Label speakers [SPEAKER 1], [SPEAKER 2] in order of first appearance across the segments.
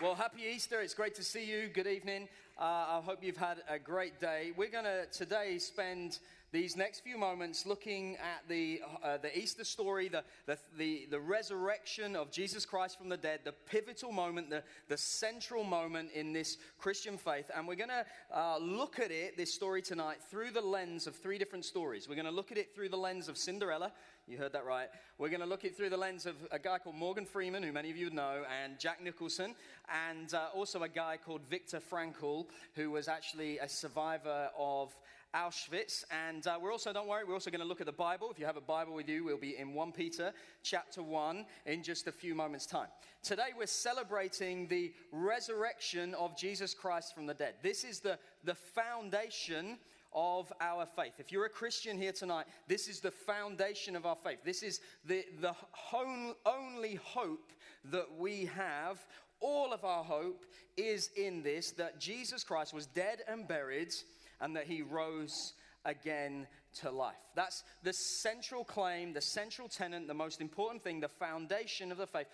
[SPEAKER 1] Well, happy Easter. It's great to see you. Good evening. Uh, I hope you've had a great day. We're going to today spend these next few moments looking at the, uh, the Easter story, the, the, the, the, resurrection of Jesus Christ from the dead, the pivotal moment, the, the central moment in this Christian faith. And we're going to uh, look at it, this story tonight, through the lens of three different stories. We're going to look at it through the lens of Cinderella. You heard that right. We're going to look at it through the lens of a guy called Morgan Freeman, who many of you know, and Jack Nicholson, and uh, also a guy called Viktor Frankl, who was actually a survivor of Auschwitz. And uh, we're also, don't worry, we're also going to look at the Bible. If you have a Bible with you, we'll be in 1 Peter chapter 1 in just a few moments' time. Today, we're celebrating the resurrection of Jesus Christ from the dead. This is the, the foundation of our faith. If you're a Christian here tonight, this is the foundation of our faith. This is the, the only hope that we have. All of our hope is in this that Jesus Christ was dead and buried and that he rose again to life. That's the central claim, the central tenet, the most important thing, the foundation of the faith.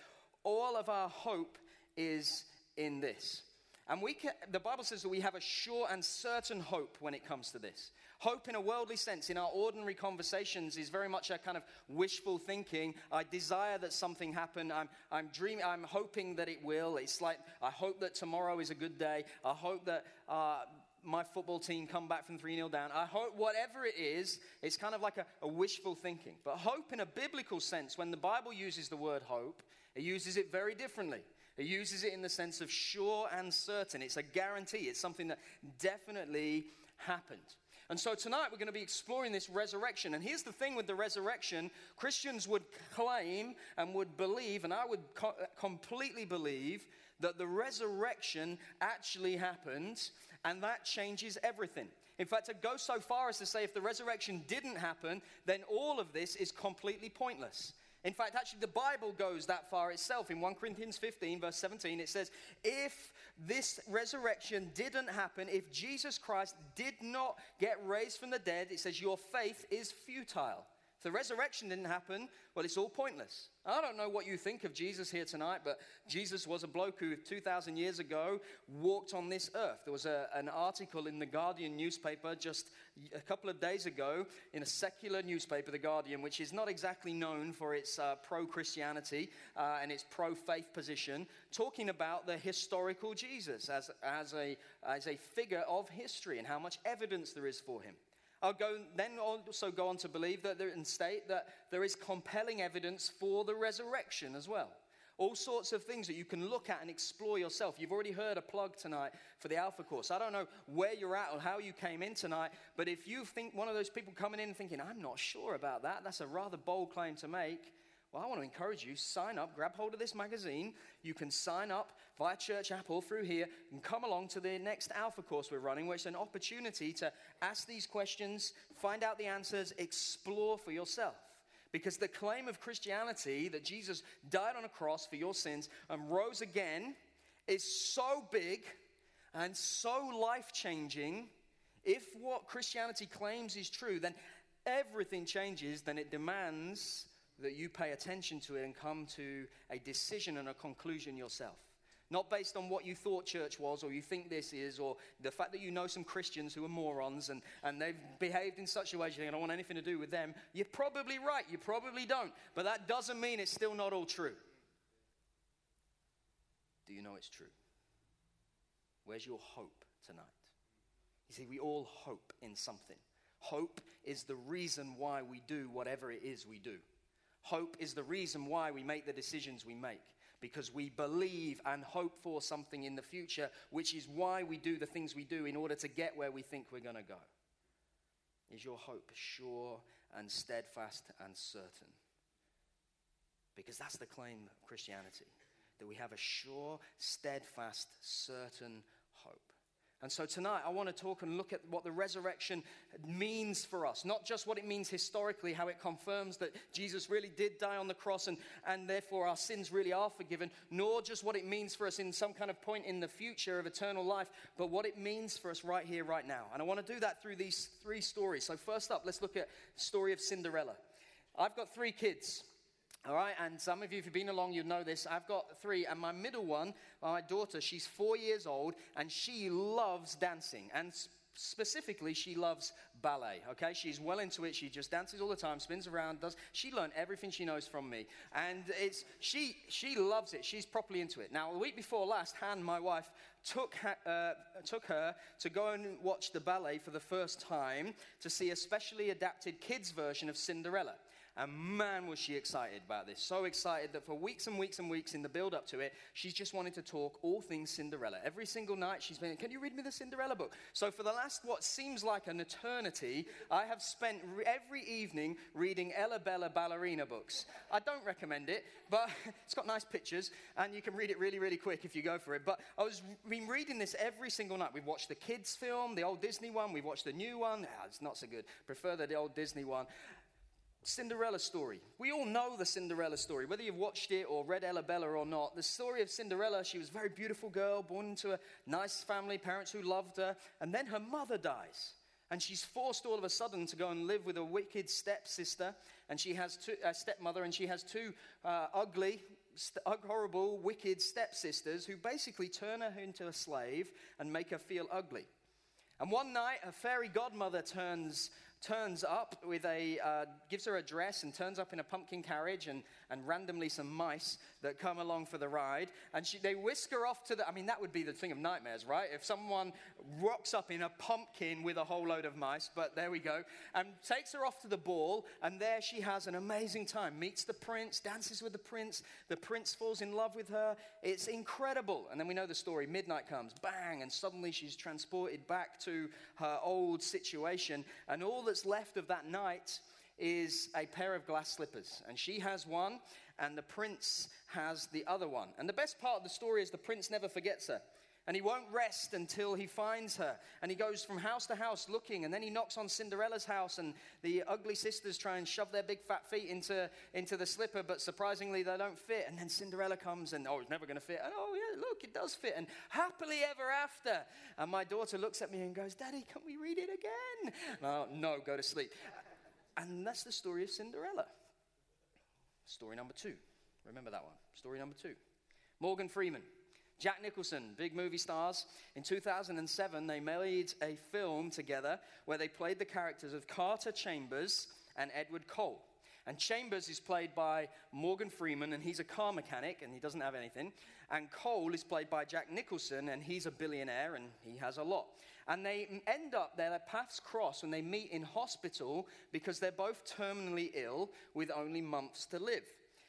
[SPEAKER 1] All of our hope is in this. And we can, the Bible says that we have a sure and certain hope when it comes to this. Hope in a worldly sense, in our ordinary conversations, is very much a kind of wishful thinking. I desire that something happen. I'm, I'm dreaming, I'm hoping that it will. It's like, I hope that tomorrow is a good day. I hope that uh, my football team come back from 3 0 down. I hope whatever it is, it's kind of like a, a, wishful thinking. But hope in a biblical sense, when the Bible uses the word hope, it uses it very differently. It uses it in the sense of sure and certain. It's a guarantee, it's something that definitely happened. And so tonight we're going to be exploring this resurrection. And here's the thing with the resurrection Christians would claim and would believe, and I would co- completely believe, that the resurrection actually happened and that changes everything. In fact, I'd go so far as to say if the resurrection didn't happen, then all of this is completely pointless. In fact, actually, the Bible goes that far itself. In 1 Corinthians 15, verse 17, it says, If this resurrection didn't happen, if Jesus Christ did not get raised from the dead, it says, Your faith is futile. If the resurrection didn't happen, well, it's all pointless. I don't know what you think of Jesus here tonight, but Jesus was a bloke who 2,000 years ago walked on this earth. There was a, an article in the Guardian newspaper just a couple of days ago in a secular newspaper, The Guardian, which is not exactly known for its uh, pro Christianity uh, and its pro faith position, talking about the historical Jesus as, as, a, as a figure of history and how much evidence there is for him. I'll go, then also go on to believe that there, and state that there is compelling evidence for the resurrection as well. All sorts of things that you can look at and explore yourself. You've already heard a plug tonight for the Alpha course. I don't know where you're at or how you came in tonight, but if you think one of those people coming in thinking, I'm not sure about that, that's a rather bold claim to make. Well, I want to encourage you sign up, grab hold of this magazine. You can sign up via Church app or through here and come along to the next Alpha course we're running, which is an opportunity to ask these questions, find out the answers, explore for yourself. Because the claim of Christianity that Jesus died on a cross for your sins and rose again is so big and so life changing. If what Christianity claims is true, then everything changes, then it demands that you pay attention to it and come to a decision and a conclusion yourself. Not based on what you thought church was or you think this is, or the fact that you know some Christians who are morons and, and they've behaved in such a way you think, I don't want anything to do with them. You're probably right, you probably don't. But that doesn't mean it's still not all true. Do you know it's true? Where's your hope tonight? You see, we all hope in something. Hope is the reason why we do whatever it is we do. Hope is the reason why we make the decisions we make, because we believe and hope for something in the future, which is why we do the things we do in order to get where we think we're going to go. Is your hope sure and steadfast and certain? Because that's the claim of Christianity that we have a sure, steadfast, certain. And so tonight, I want to talk and look at what the resurrection means for us. Not just what it means historically, how it confirms that Jesus really did die on the cross and, and therefore our sins really are forgiven, nor just what it means for us in some kind of point in the future of eternal life, but what it means for us right here, right now. And I want to do that through these three stories. So, first up, let's look at the story of Cinderella. I've got three kids. All right, and some of you, if you've been along, you know this. I've got three, and my middle one, my daughter, she's four years old, and she loves dancing. And specifically, she loves ballet. Okay, she's well into it. She just dances all the time, spins around, does. She learned everything she knows from me, and it's she she loves it. She's properly into it. Now, the week before last, Han, my wife, took uh, took her to go and watch the ballet for the first time to see a specially adapted kids version of Cinderella. And man, was she excited about this. So excited that for weeks and weeks and weeks in the build up to it, she's just wanted to talk all things Cinderella. Every single night she's been, Can you read me the Cinderella book? So for the last, what seems like an eternity, I have spent re- every evening reading Ella Bella ballerina books. I don't recommend it, but it's got nice pictures and you can read it really, really quick if you go for it. But I was been reading this every single night. We've watched the kids' film, the old Disney one, we've watched the new one. Ah, it's not so good. Prefer the old Disney one. Cinderella story. We all know the Cinderella story, whether you've watched it or read Ella Bella or not. The story of Cinderella, she was a very beautiful girl, born into a nice family, parents who loved her, and then her mother dies. And she's forced all of a sudden to go and live with a wicked stepsister, and she has two, a stepmother, and she has two uh, ugly, st- horrible, wicked stepsisters who basically turn her into a slave and make her feel ugly. And one night, her fairy godmother turns turns up with a, uh, gives her a dress and turns up in a pumpkin carriage and, and randomly some mice that come along for the ride. And she, they whisk her off to the, I mean, that would be the thing of nightmares, right? If someone rocks up in a pumpkin with a whole load of mice, but there we go, and takes her off to the ball. And there she has an amazing time, meets the prince, dances with the prince. The prince falls in love with her. It's incredible. And then we know the story. Midnight comes, bang, and suddenly she's transported back to her old situation. And all that's left of that night is a pair of glass slippers. And she has one, and the prince has the other one. And the best part of the story is the prince never forgets her. And he won't rest until he finds her. And he goes from house to house looking. And then he knocks on Cinderella's house. And the ugly sisters try and shove their big fat feet into, into the slipper. But surprisingly, they don't fit. And then Cinderella comes and, oh, it's never going to fit. And oh, yeah, look, it does fit. And happily ever after. And my daughter looks at me and goes, Daddy, can we read it again? No, no, go to sleep. And that's the story of Cinderella. Story number two. Remember that one. Story number two. Morgan Freeman. Jack Nicholson, big movie stars. In 2007, they made a film together where they played the characters of Carter Chambers and Edward Cole. And Chambers is played by Morgan Freeman, and he's a car mechanic, and he doesn't have anything. And Cole is played by Jack Nicholson, and he's a billionaire, and he has a lot. And they end up, their paths cross when they meet in hospital because they're both terminally ill with only months to live.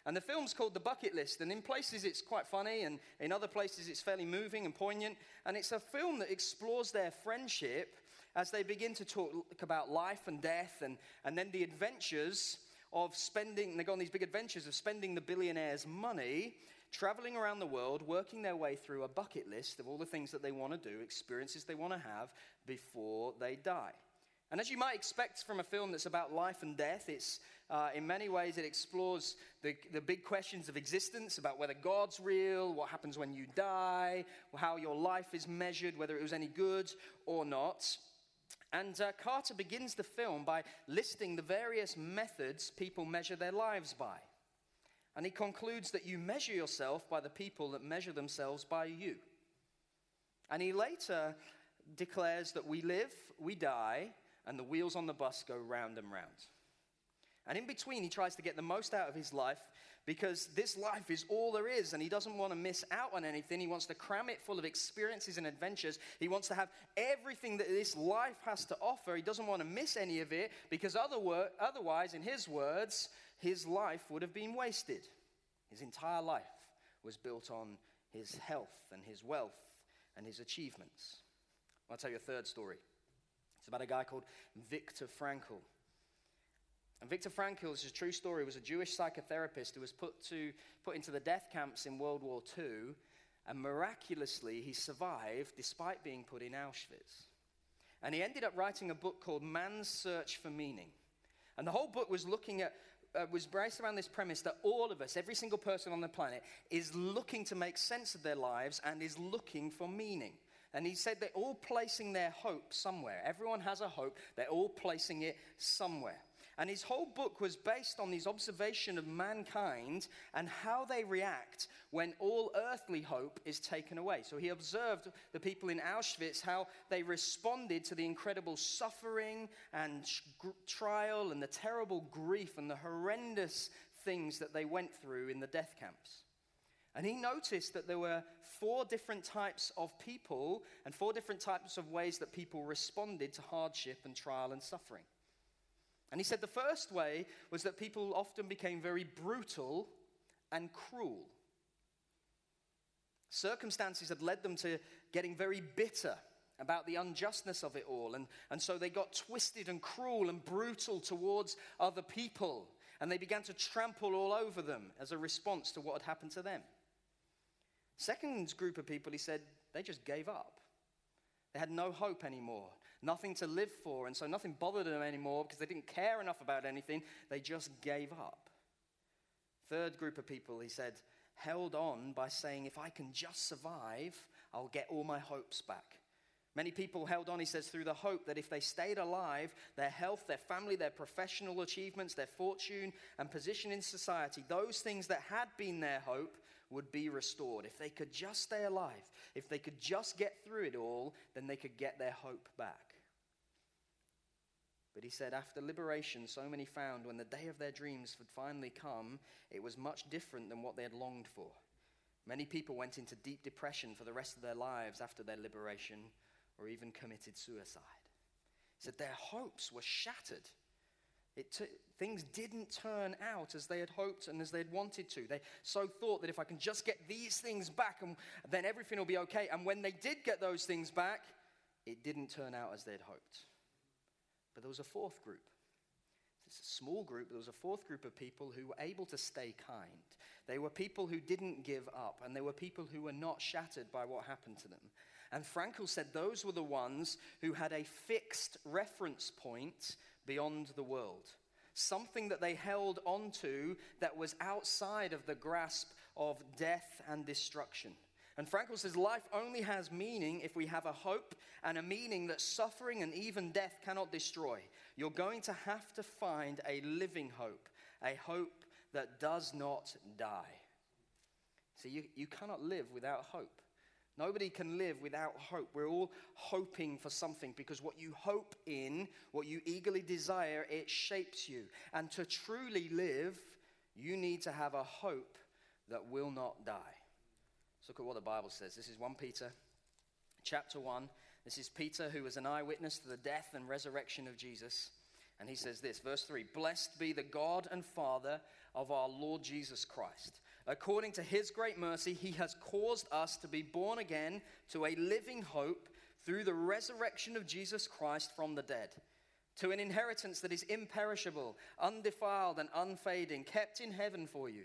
[SPEAKER 1] And the film's called The Bucket List, and in places it's quite funny, and in other places it's fairly moving and poignant. And it's a film that explores their friendship as they begin to talk about life and death, and, and then the adventures of spending, they go on these big adventures of spending the billionaire's money, traveling around the world, working their way through a bucket list of all the things that they want to do, experiences they want to have before they die. And as you might expect from a film that's about life and death, it's uh, in many ways it explores the, the big questions of existence about whether God's real, what happens when you die, how your life is measured, whether it was any good or not. And uh, Carter begins the film by listing the various methods people measure their lives by. And he concludes that you measure yourself by the people that measure themselves by you. And he later declares that we live, we die, and the wheels on the bus go round and round. And in between, he tries to get the most out of his life because this life is all there is, and he doesn't want to miss out on anything. He wants to cram it full of experiences and adventures. He wants to have everything that this life has to offer. He doesn't want to miss any of it because otherwise, in his words, his life would have been wasted. His entire life was built on his health and his wealth and his achievements. I'll tell you a third story. It's about a guy called Viktor Frankl. And Viktor Frankl this is a true story, was a Jewish psychotherapist who was put, to, put into the death camps in World War II, and miraculously he survived despite being put in Auschwitz. And he ended up writing a book called Man's Search for Meaning. And the whole book was looking at, uh, was based around this premise that all of us, every single person on the planet, is looking to make sense of their lives and is looking for meaning. And he said they're all placing their hope somewhere. Everyone has a hope, they're all placing it somewhere. And his whole book was based on his observation of mankind and how they react when all earthly hope is taken away. So he observed the people in Auschwitz, how they responded to the incredible suffering and trial and the terrible grief and the horrendous things that they went through in the death camps. And he noticed that there were four different types of people and four different types of ways that people responded to hardship and trial and suffering. And he said the first way was that people often became very brutal and cruel. Circumstances had led them to getting very bitter about the unjustness of it all. And, and so they got twisted and cruel and brutal towards other people. And they began to trample all over them as a response to what had happened to them. Second group of people, he said, they just gave up. They had no hope anymore nothing to live for, and so nothing bothered them anymore because they didn't care enough about anything. They just gave up. Third group of people, he said, held on by saying, If I can just survive, I'll get all my hopes back. Many people held on, he says, through the hope that if they stayed alive, their health, their family, their professional achievements, their fortune, and position in society, those things that had been their hope, would be restored. If they could just stay alive, if they could just get through it all, then they could get their hope back. But he said, after liberation, so many found when the day of their dreams had finally come, it was much different than what they had longed for. Many people went into deep depression for the rest of their lives after their liberation, or even committed suicide. He said their hopes were shattered. T- things didn't turn out as they had hoped and as they had wanted to. They so thought that if I can just get these things back, and then everything will be okay. And when they did get those things back, it didn't turn out as they had hoped. But there was a fourth group. It's a small group, there was a fourth group of people who were able to stay kind. They were people who didn't give up, and they were people who were not shattered by what happened to them. And Frankl said those were the ones who had a fixed reference point beyond the world. Something that they held onto that was outside of the grasp of death and destruction. And Frankl says life only has meaning if we have a hope and a meaning that suffering and even death cannot destroy. You're going to have to find a living hope, a hope that does not die. See, you, you cannot live without hope. Nobody can live without hope. We're all hoping for something because what you hope in, what you eagerly desire, it shapes you. And to truly live, you need to have a hope that will not die. Look at what the Bible says. This is 1 Peter chapter 1. This is Peter, who was an eyewitness to the death and resurrection of Jesus. And he says this, verse 3 Blessed be the God and Father of our Lord Jesus Christ. According to his great mercy, he has caused us to be born again to a living hope through the resurrection of Jesus Christ from the dead, to an inheritance that is imperishable, undefiled, and unfading, kept in heaven for you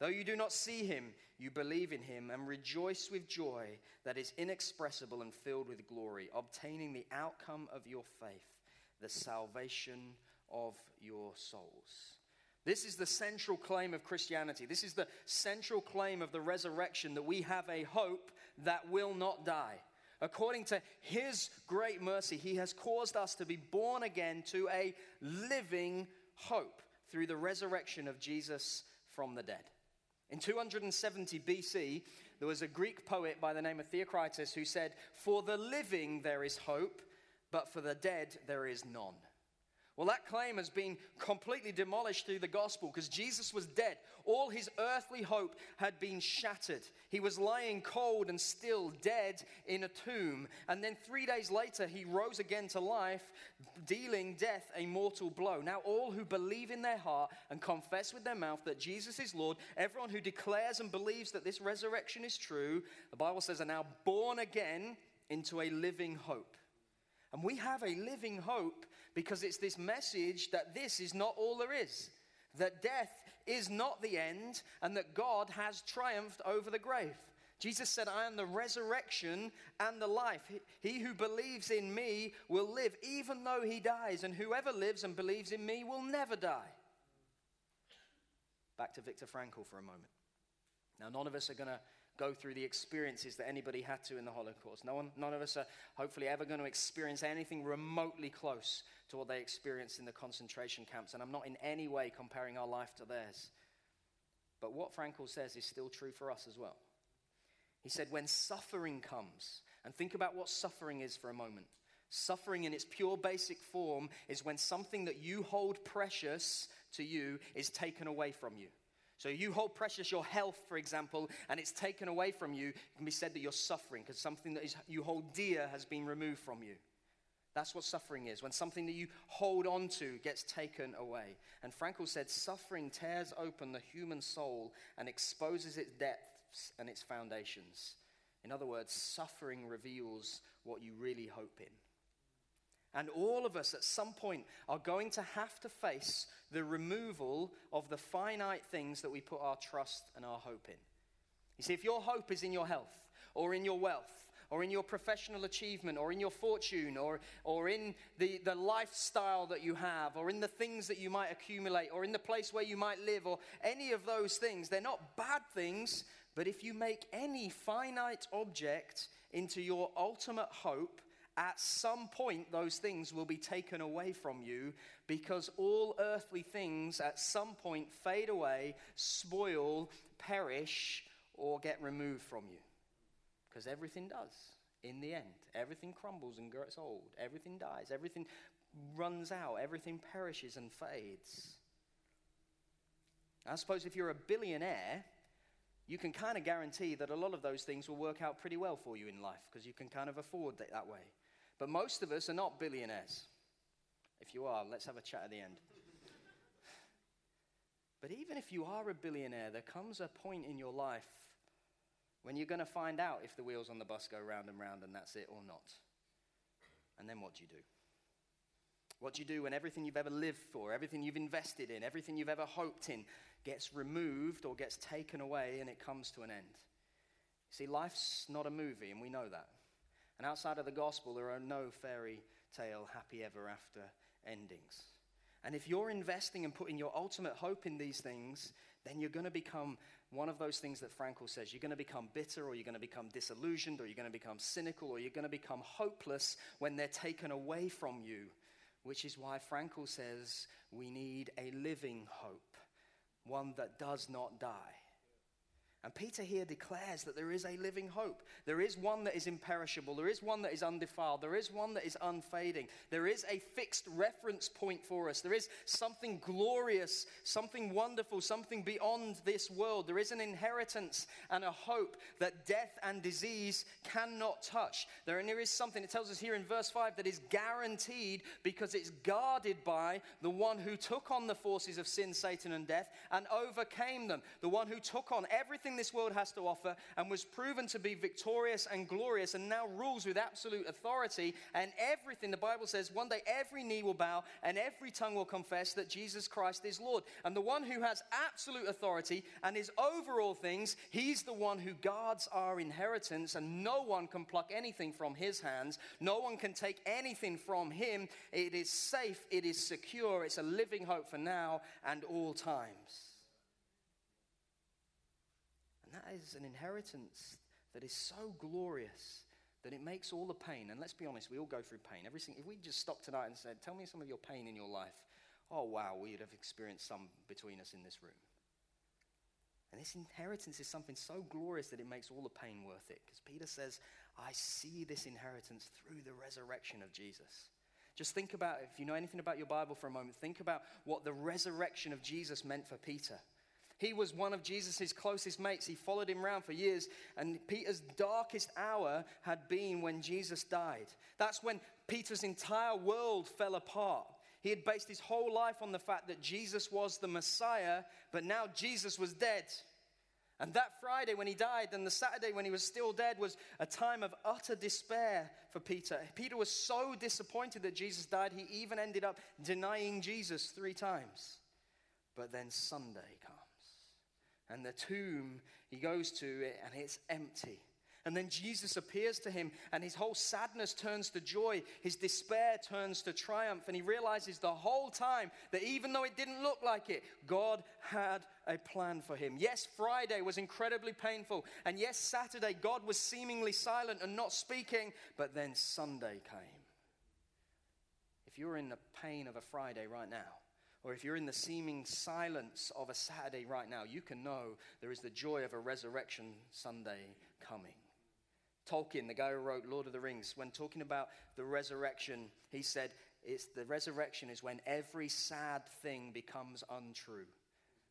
[SPEAKER 1] Though you do not see him, you believe in him and rejoice with joy that is inexpressible and filled with glory, obtaining the outcome of your faith, the salvation of your souls. This is the central claim of Christianity. This is the central claim of the resurrection that we have a hope that will not die. According to his great mercy, he has caused us to be born again to a living hope through the resurrection of Jesus from the dead. In 270 BC, there was a Greek poet by the name of Theocritus who said, For the living there is hope, but for the dead there is none. Well, that claim has been completely demolished through the gospel because Jesus was dead. All his earthly hope had been shattered. He was lying cold and still dead in a tomb. And then three days later, he rose again to life, dealing death a mortal blow. Now, all who believe in their heart and confess with their mouth that Jesus is Lord, everyone who declares and believes that this resurrection is true, the Bible says, are now born again into a living hope. And we have a living hope because it's this message that this is not all there is. that death is not the end and that God has triumphed over the grave. Jesus said, I am the resurrection and the life. He who believes in me will live even though he dies, and whoever lives and believes in me will never die. Back to Viktor Frankl for a moment. Now, none of us are going to go through the experiences that anybody had to in the Holocaust. No one, none of us are hopefully ever going to experience anything remotely close to what they experienced in the concentration camps. And I'm not in any way comparing our life to theirs. But what Frankl says is still true for us as well. He said, when suffering comes, and think about what suffering is for a moment. Suffering in its pure basic form is when something that you hold precious to you is taken away from you. So you hold precious your health, for example, and it's taken away from you. It can be said that you're suffering because something that is, you hold dear has been removed from you. That's what suffering is, when something that you hold on to gets taken away. And Frankl said, suffering tears open the human soul and exposes its depths and its foundations. In other words, suffering reveals what you really hope in. And all of us at some point are going to have to face the removal of the finite things that we put our trust and our hope in. You see, if your hope is in your health or in your wealth, or in your professional achievement, or in your fortune, or, or in the, the lifestyle that you have, or in the things that you might accumulate, or in the place where you might live, or any of those things. They're not bad things, but if you make any finite object into your ultimate hope, at some point those things will be taken away from you because all earthly things at some point fade away, spoil, perish, or get removed from you. Because everything does in the end. Everything crumbles and gets old. Everything dies. Everything runs out. Everything perishes and fades. I suppose if you're a billionaire, you can kind of guarantee that a lot of those things will work out pretty well for you in life because you can kind of afford it that way. But most of us are not billionaires. If you are, let's have a chat at the end. But even if you are a billionaire, there comes a point in your life when you're going to find out if the wheels on the bus go round and round and that's it or not. And then what do you do? What do you do when everything you've ever lived for, everything you've invested in, everything you've ever hoped in gets removed or gets taken away and it comes to an end? See, life's not a movie, and we know that. And outside of the gospel, there are no fairy tale, happy ever after endings. And if you're investing and putting your ultimate hope in these things, then you're going to become one of those things that Frankl says. You're going to become bitter, or you're going to become disillusioned, or you're going to become cynical, or you're going to become hopeless when they're taken away from you. Which is why Frankl says we need a living hope, one that does not die. And Peter here declares that there is a living hope. There is one that is imperishable. There is one that is undefiled. There is one that is unfading. There is a fixed reference point for us. There is something glorious, something wonderful, something beyond this world. There is an inheritance and a hope that death and disease cannot touch. There, and there is something, it tells us here in verse 5, that is guaranteed because it's guarded by the one who took on the forces of sin, Satan, and death and overcame them. The one who took on everything everything this world has to offer and was proven to be victorious and glorious and now rules with absolute authority. And everything, the Bible says, one day every knee will bow and every tongue will confess that Jesus Christ is Lord. And the one who has absolute authority and is over all things, he's the one who guards our inheritance, and no one can pluck anything from his hands. No one can take anything from him. It is safe, it is secure, it's a living hope for now and all times. That is an inheritance that is so glorious that it makes all the pain. And let's be honest, we all go through pain. Every single, if we just stopped tonight and said, Tell me some of your pain in your life, oh wow, we'd have experienced some between us in this room. And this inheritance is something so glorious that it makes all the pain worth it. Because Peter says, I see this inheritance through the resurrection of Jesus. Just think about, if you know anything about your Bible for a moment, think about what the resurrection of Jesus meant for Peter. He was one of Jesus' closest mates. He followed him around for years. And Peter's darkest hour had been when Jesus died. That's when Peter's entire world fell apart. He had based his whole life on the fact that Jesus was the Messiah, but now Jesus was dead. And that Friday when he died, and the Saturday when he was still dead, was a time of utter despair for Peter. Peter was so disappointed that Jesus died, he even ended up denying Jesus three times. But then Sunday comes. And the tomb, he goes to it, and it's empty. And then Jesus appears to him, and his whole sadness turns to joy. His despair turns to triumph. And he realizes the whole time that even though it didn't look like it, God had a plan for him. Yes, Friday was incredibly painful. And yes, Saturday, God was seemingly silent and not speaking. But then Sunday came. If you're in the pain of a Friday right now, or if you're in the seeming silence of a Saturday right now, you can know there is the joy of a resurrection Sunday coming. Tolkien, the guy who wrote Lord of the Rings, when talking about the resurrection, he said, it's, the resurrection is when every sad thing becomes untrue.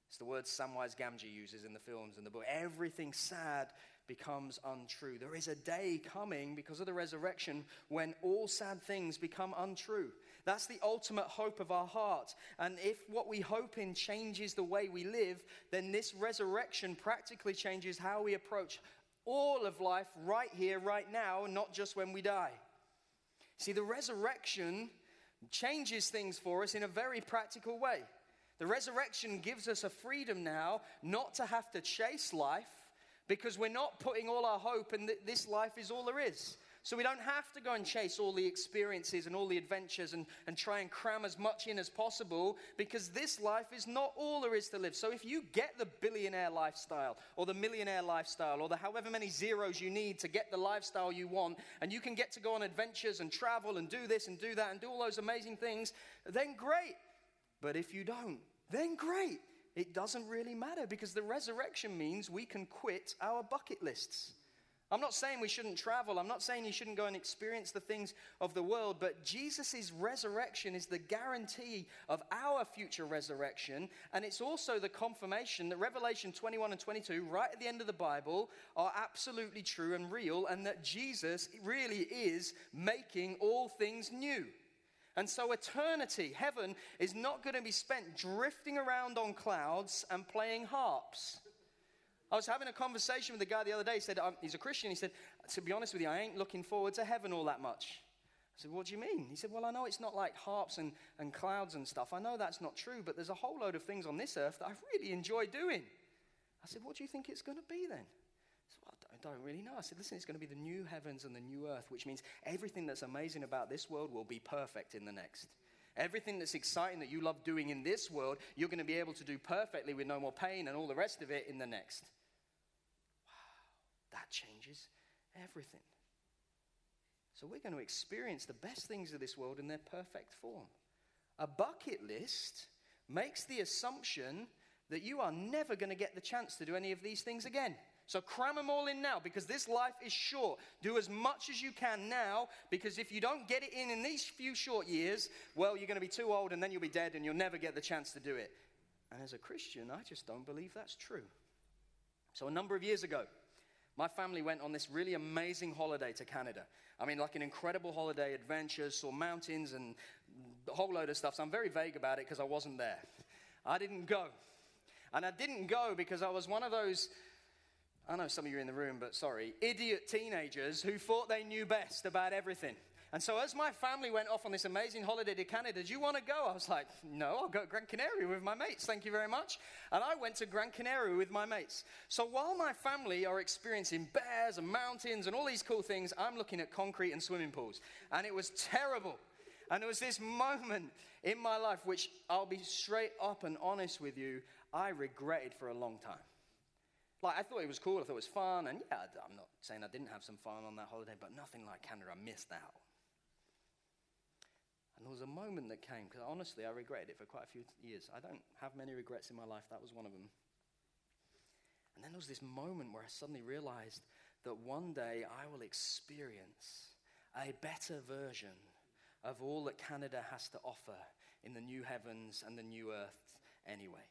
[SPEAKER 1] It's the word Samwise Gamgee uses in the films and the book. Everything sad becomes untrue. There is a day coming because of the resurrection when all sad things become untrue. That's the ultimate hope of our heart. And if what we hope in changes the way we live, then this resurrection practically changes how we approach all of life right here, right now, not just when we die. See, the resurrection changes things for us in a very practical way. The resurrection gives us a freedom now not to have to chase life because we're not putting all our hope in that this life is all there is. So we don't have to go and chase all the experiences and all the adventures and, and try and cram as much in as possible because this life is not all there is to live. So if you get the billionaire lifestyle or the millionaire lifestyle or the however many zeros you need to get the lifestyle you want, and you can get to go on adventures and travel and do this and do that and do all those amazing things, then great. But if you don't, then great. It doesn't really matter because the resurrection means we can quit our bucket lists. I'm not saying we shouldn't travel. I'm not saying you shouldn't go and experience the things of the world, but Jesus' resurrection is the guarantee of our future resurrection. And it's also the confirmation that Revelation 21 and 22, right at the end of the Bible, are absolutely true and real, and that Jesus really is making all things new. And so, eternity, heaven, is not going to be spent drifting around on clouds and playing harps. I was having a conversation with a guy the other day. He said, he's a Christian. He said, To be honest with you, I ain't looking forward to heaven all that much. I said, What do you mean? He said, Well, I know it's not like harps and, and clouds and stuff. I know that's not true, but there's a whole load of things on this earth that I really enjoy doing. I said, What do you think it's going to be then? Don't really know. I said, Listen, it's going to be the new heavens and the new earth, which means everything that's amazing about this world will be perfect in the next. Everything that's exciting that you love doing in this world, you're going to be able to do perfectly with no more pain and all the rest of it in the next. Wow, that changes everything. So we're going to experience the best things of this world in their perfect form. A bucket list makes the assumption that you are never going to get the chance to do any of these things again. So cram them all in now because this life is short. Do as much as you can now because if you don't get it in in these few short years, well, you're going to be too old and then you'll be dead and you'll never get the chance to do it. And as a Christian, I just don't believe that's true. So a number of years ago, my family went on this really amazing holiday to Canada. I mean, like an incredible holiday, adventures, saw mountains and a whole load of stuff. So I'm very vague about it because I wasn't there. I didn't go. And I didn't go because I was one of those, I know some of you in the room, but sorry, idiot teenagers who thought they knew best about everything. And so, as my family went off on this amazing holiday to Canada, do you want to go? I was like, no, I'll go to Gran Canaria with my mates. Thank you very much. And I went to Gran Canaria with my mates. So, while my family are experiencing bears and mountains and all these cool things, I'm looking at concrete and swimming pools. And it was terrible. And there was this moment in my life, which I'll be straight up and honest with you, I regretted for a long time. Like, I thought it was cool, I thought it was fun, and yeah, I'm not saying I didn't have some fun on that holiday, but nothing like Canada. I missed out. And there was a moment that came, because honestly, I regretted it for quite a few years. I don't have many regrets in my life. That was one of them. And then there was this moment where I suddenly realized that one day I will experience a better version of all that Canada has to offer in the new heavens and the new earth anyway.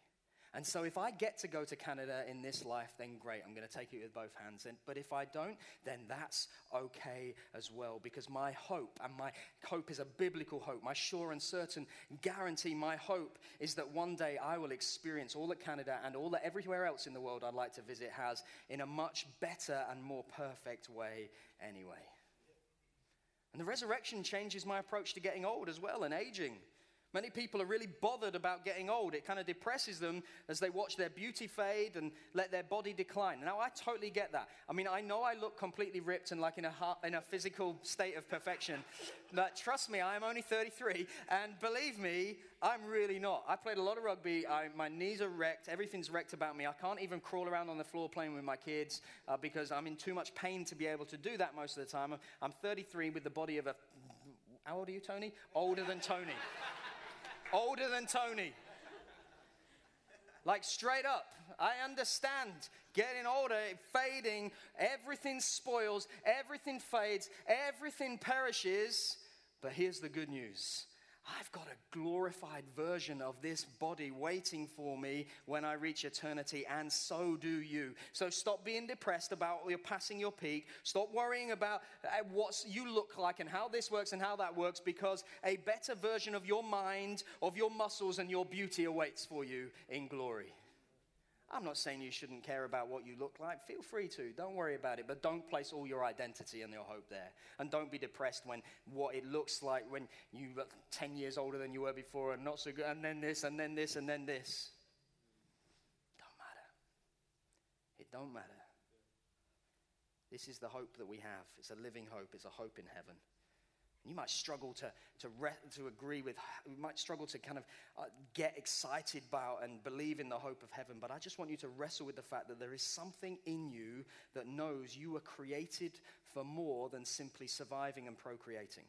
[SPEAKER 1] And so, if I get to go to Canada in this life, then great, I'm going to take it with both hands. And, but if I don't, then that's okay as well, because my hope, and my hope is a biblical hope, my sure and certain guarantee, my hope is that one day I will experience all that Canada and all that everywhere else in the world I'd like to visit has in a much better and more perfect way anyway. And the resurrection changes my approach to getting old as well and aging. Many people are really bothered about getting old. It kind of depresses them as they watch their beauty fade and let their body decline. Now, I totally get that. I mean, I know I look completely ripped and like in a, heart, in a physical state of perfection. but trust me, I am only 33. And believe me, I'm really not. I played a lot of rugby. I, my knees are wrecked. Everything's wrecked about me. I can't even crawl around on the floor playing with my kids uh, because I'm in too much pain to be able to do that most of the time. I'm 33 with the body of a. How old are you, Tony? Older than Tony older than Tony. Like straight up, I understand getting older, fading, everything spoils, everything fades, everything perishes. But here's the good news I've got a glorified version of this body waiting for me when I reach eternity, and so do you. So stop being depressed about you're passing your peak. Stop worrying about uh, what you look like and how this works and how that works, because a better version of your mind, of your muscles, and your beauty awaits for you in glory. I'm not saying you shouldn't care about what you look like. Feel free to. Don't worry about it. But don't place all your identity and your hope there. And don't be depressed when what it looks like when you're 10 years older than you were before and not so good. And then this, and then this, and then this. Don't matter. It don't matter. This is the hope that we have. It's a living hope. It's a hope in heaven. You might struggle to, to, re- to agree with, you might struggle to kind of uh, get excited about and believe in the hope of heaven, but I just want you to wrestle with the fact that there is something in you that knows you were created for more than simply surviving and procreating.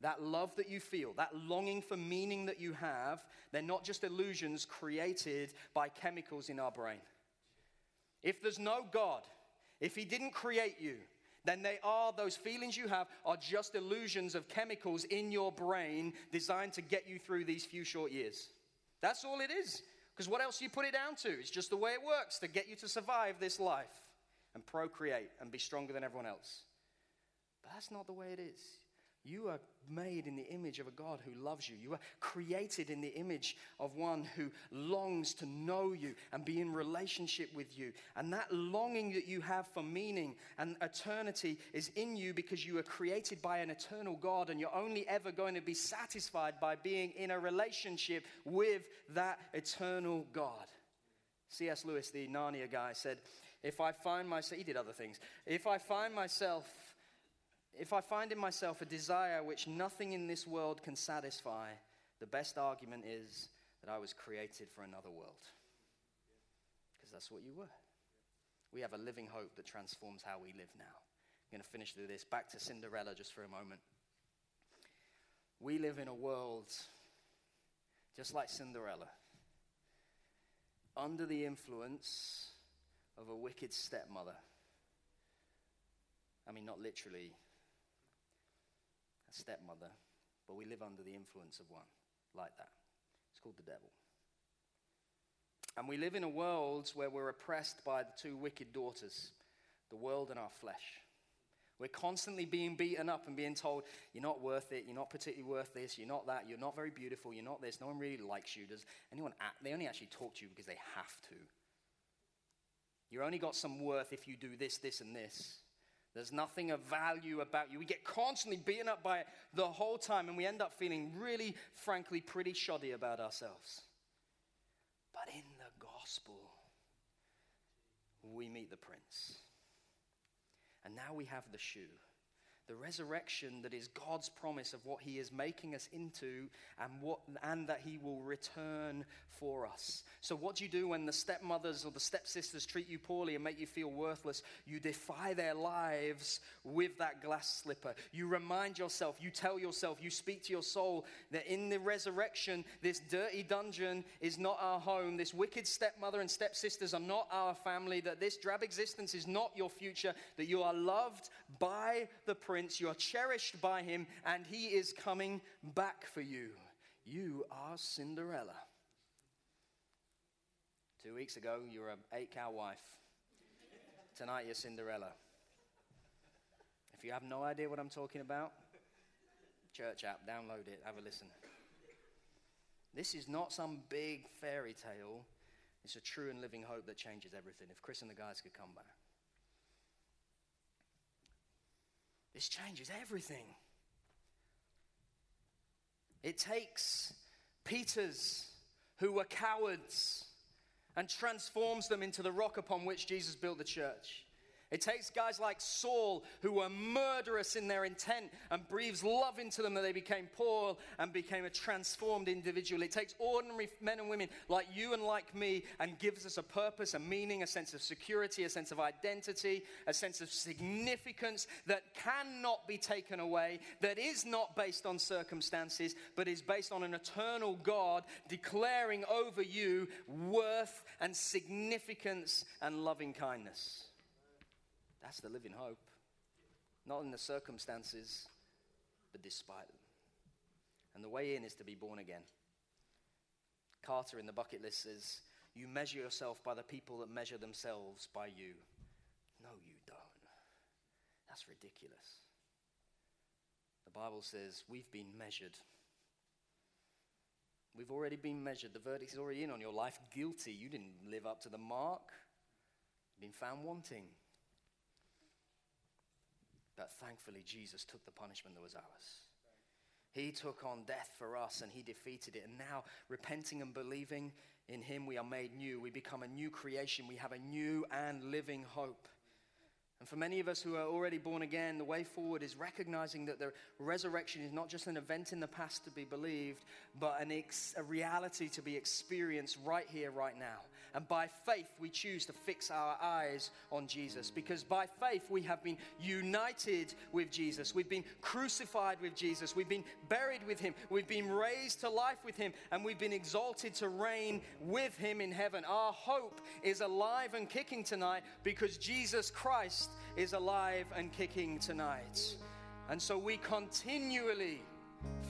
[SPEAKER 1] That love that you feel, that longing for meaning that you have, they're not just illusions created by chemicals in our brain. If there's no God, if He didn't create you, then they are, those feelings you have are just illusions of chemicals in your brain designed to get you through these few short years. That's all it is. Because what else you put it down to? It's just the way it works to get you to survive this life and procreate and be stronger than everyone else. But that's not the way it is. You are made in the image of a God who loves you. You are created in the image of one who longs to know you and be in relationship with you. And that longing that you have for meaning and eternity is in you because you are created by an eternal God and you're only ever going to be satisfied by being in a relationship with that eternal God. C.S. Lewis, the Narnia guy, said, If I find myself, he did other things, if I find myself if I find in myself a desire which nothing in this world can satisfy, the best argument is that I was created for another world. Because that's what you were. We have a living hope that transforms how we live now. I'm going to finish with this. Back to Cinderella just for a moment. We live in a world just like Cinderella, under the influence of a wicked stepmother. I mean, not literally, stepmother, but we live under the influence of one like that. It's called the devil. And we live in a world where we're oppressed by the two wicked daughters, the world and our flesh. We're constantly being beaten up and being told, you're not worth it, you're not particularly worth this, you're not that, you're not very beautiful, you're not this, no one really likes you. Does anyone act? They only actually talk to you because they have to. You're only got some worth if you do this, this, and this. There's nothing of value about you. We get constantly beaten up by it the whole time, and we end up feeling really, frankly, pretty shoddy about ourselves. But in the gospel, we meet the prince. And now we have the shoe the resurrection that is God's promise of what he is making us into and what and that he will return for us. So what do you do when the stepmothers or the stepsisters treat you poorly and make you feel worthless? You defy their lives with that glass slipper. You remind yourself, you tell yourself, you speak to your soul that in the resurrection this dirty dungeon is not our home. This wicked stepmother and stepsisters are not our family, that this drab existence is not your future, that you are loved by the prince, you are cherished by him, and he is coming back for you. You are Cinderella. Two weeks ago, you were an eight cow wife. Tonight, you're Cinderella. If you have no idea what I'm talking about, church app, download it, have a listen. This is not some big fairy tale. It's a true and living hope that changes everything. If Chris and the guys could come back. This changes everything. It takes Peters who were cowards and transforms them into the rock upon which Jesus built the church. It takes guys like Saul, who were murderous in their intent, and breathes love into them that they became Paul and became a transformed individual. It takes ordinary men and women like you and like me and gives us a purpose, a meaning, a sense of security, a sense of identity, a sense of significance that cannot be taken away, that is not based on circumstances, but is based on an eternal God declaring over you worth and significance and loving kindness. That's the living hope. Not in the circumstances, but despite them. And the way in is to be born again. Carter in the bucket list says, You measure yourself by the people that measure themselves by you. No, you don't. That's ridiculous. The Bible says we've been measured. We've already been measured. The verdict is already in on your life. Guilty. You didn't live up to the mark. You've been found wanting. But thankfully, Jesus took the punishment that was ours. He took on death for us and he defeated it. And now, repenting and believing in him, we are made new. We become a new creation. We have a new and living hope. And for many of us who are already born again, the way forward is recognizing that the resurrection is not just an event in the past to be believed, but an ex- a reality to be experienced right here, right now. And by faith, we choose to fix our eyes on Jesus. Because by faith, we have been united with Jesus. We've been crucified with Jesus. We've been buried with him. We've been raised to life with him. And we've been exalted to reign with him in heaven. Our hope is alive and kicking tonight because Jesus Christ is alive and kicking tonight. And so we continually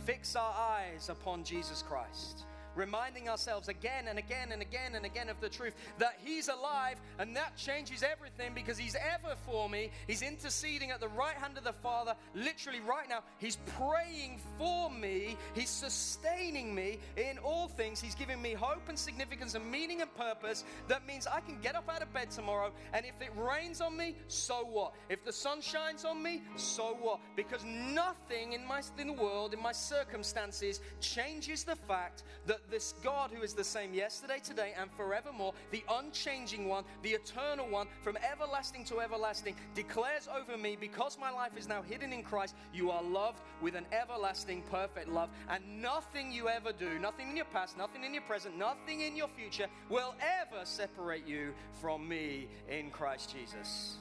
[SPEAKER 1] fix our eyes upon Jesus Christ reminding ourselves again and again and again and again of the truth that He's alive and that changes everything because He's ever for me. He's interceding at the right hand of the Father, literally right now. He's praying for me, He's sustaining me in all things. He's giving me hope and significance and meaning and purpose. That means I can get up out of bed tomorrow, and if it rains on me, so what? If the sun shines on me, so what? Because nothing in my in the world, in my circumstances, changes the fact that this God who is the same yesterday, today, and forevermore, the unchanging one, the eternal one, from everlasting to everlasting, declares over me, because my life is now hidden in Christ, you are loved with an everlasting, perfect love. And nothing you ever do, nothing in your past, nothing in your present, nothing in your future will ever separate you from me in Christ Jesus.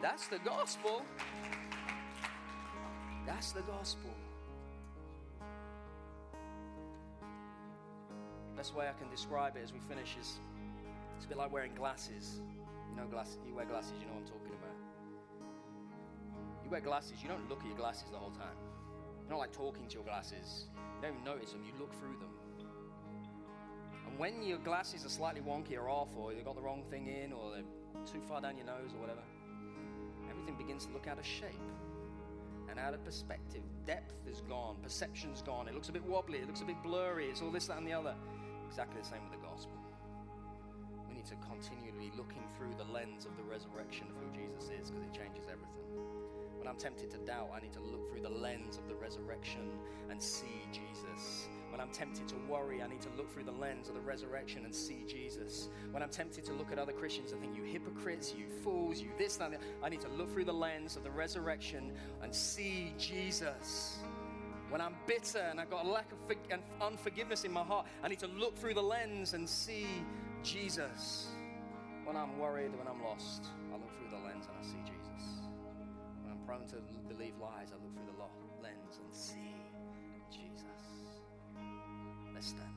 [SPEAKER 1] That's the gospel. That's the gospel. The best way I can describe it as we finish is it's a bit like wearing glasses. You know, glasses. You wear glasses. You know what I'm talking about. You wear glasses. You don't look at your glasses the whole time. You're not like talking to your glasses. You don't even notice them. You look through them. And when your glasses are slightly wonky or off, or you've got the wrong thing in, or they're too far down your nose, or whatever, everything begins to look out of shape and out of perspective. Depth is gone, perception's gone. It looks a bit wobbly, it looks a bit blurry, it's all this, that, and the other. Exactly the same with the gospel. We need to continually be looking through the lens of the resurrection of who Jesus is because it changes everything. When I'm tempted to doubt, I need to look through the lens of the resurrection and see Jesus. When I'm tempted to worry, I need to look through the lens of the resurrection and see Jesus. When I'm tempted to look at other Christians and think, you hypocrites, you fools, you this, that, I need to look through the lens of the resurrection and see Jesus when I'm bitter and I've got a lack of for- unforgiveness in my heart, I need to look through the lens and see Jesus. When I'm worried, when I'm lost, I look through the lens and I see Jesus. When I'm prone to believe lies, I look through the lens and see Jesus. Let's stand.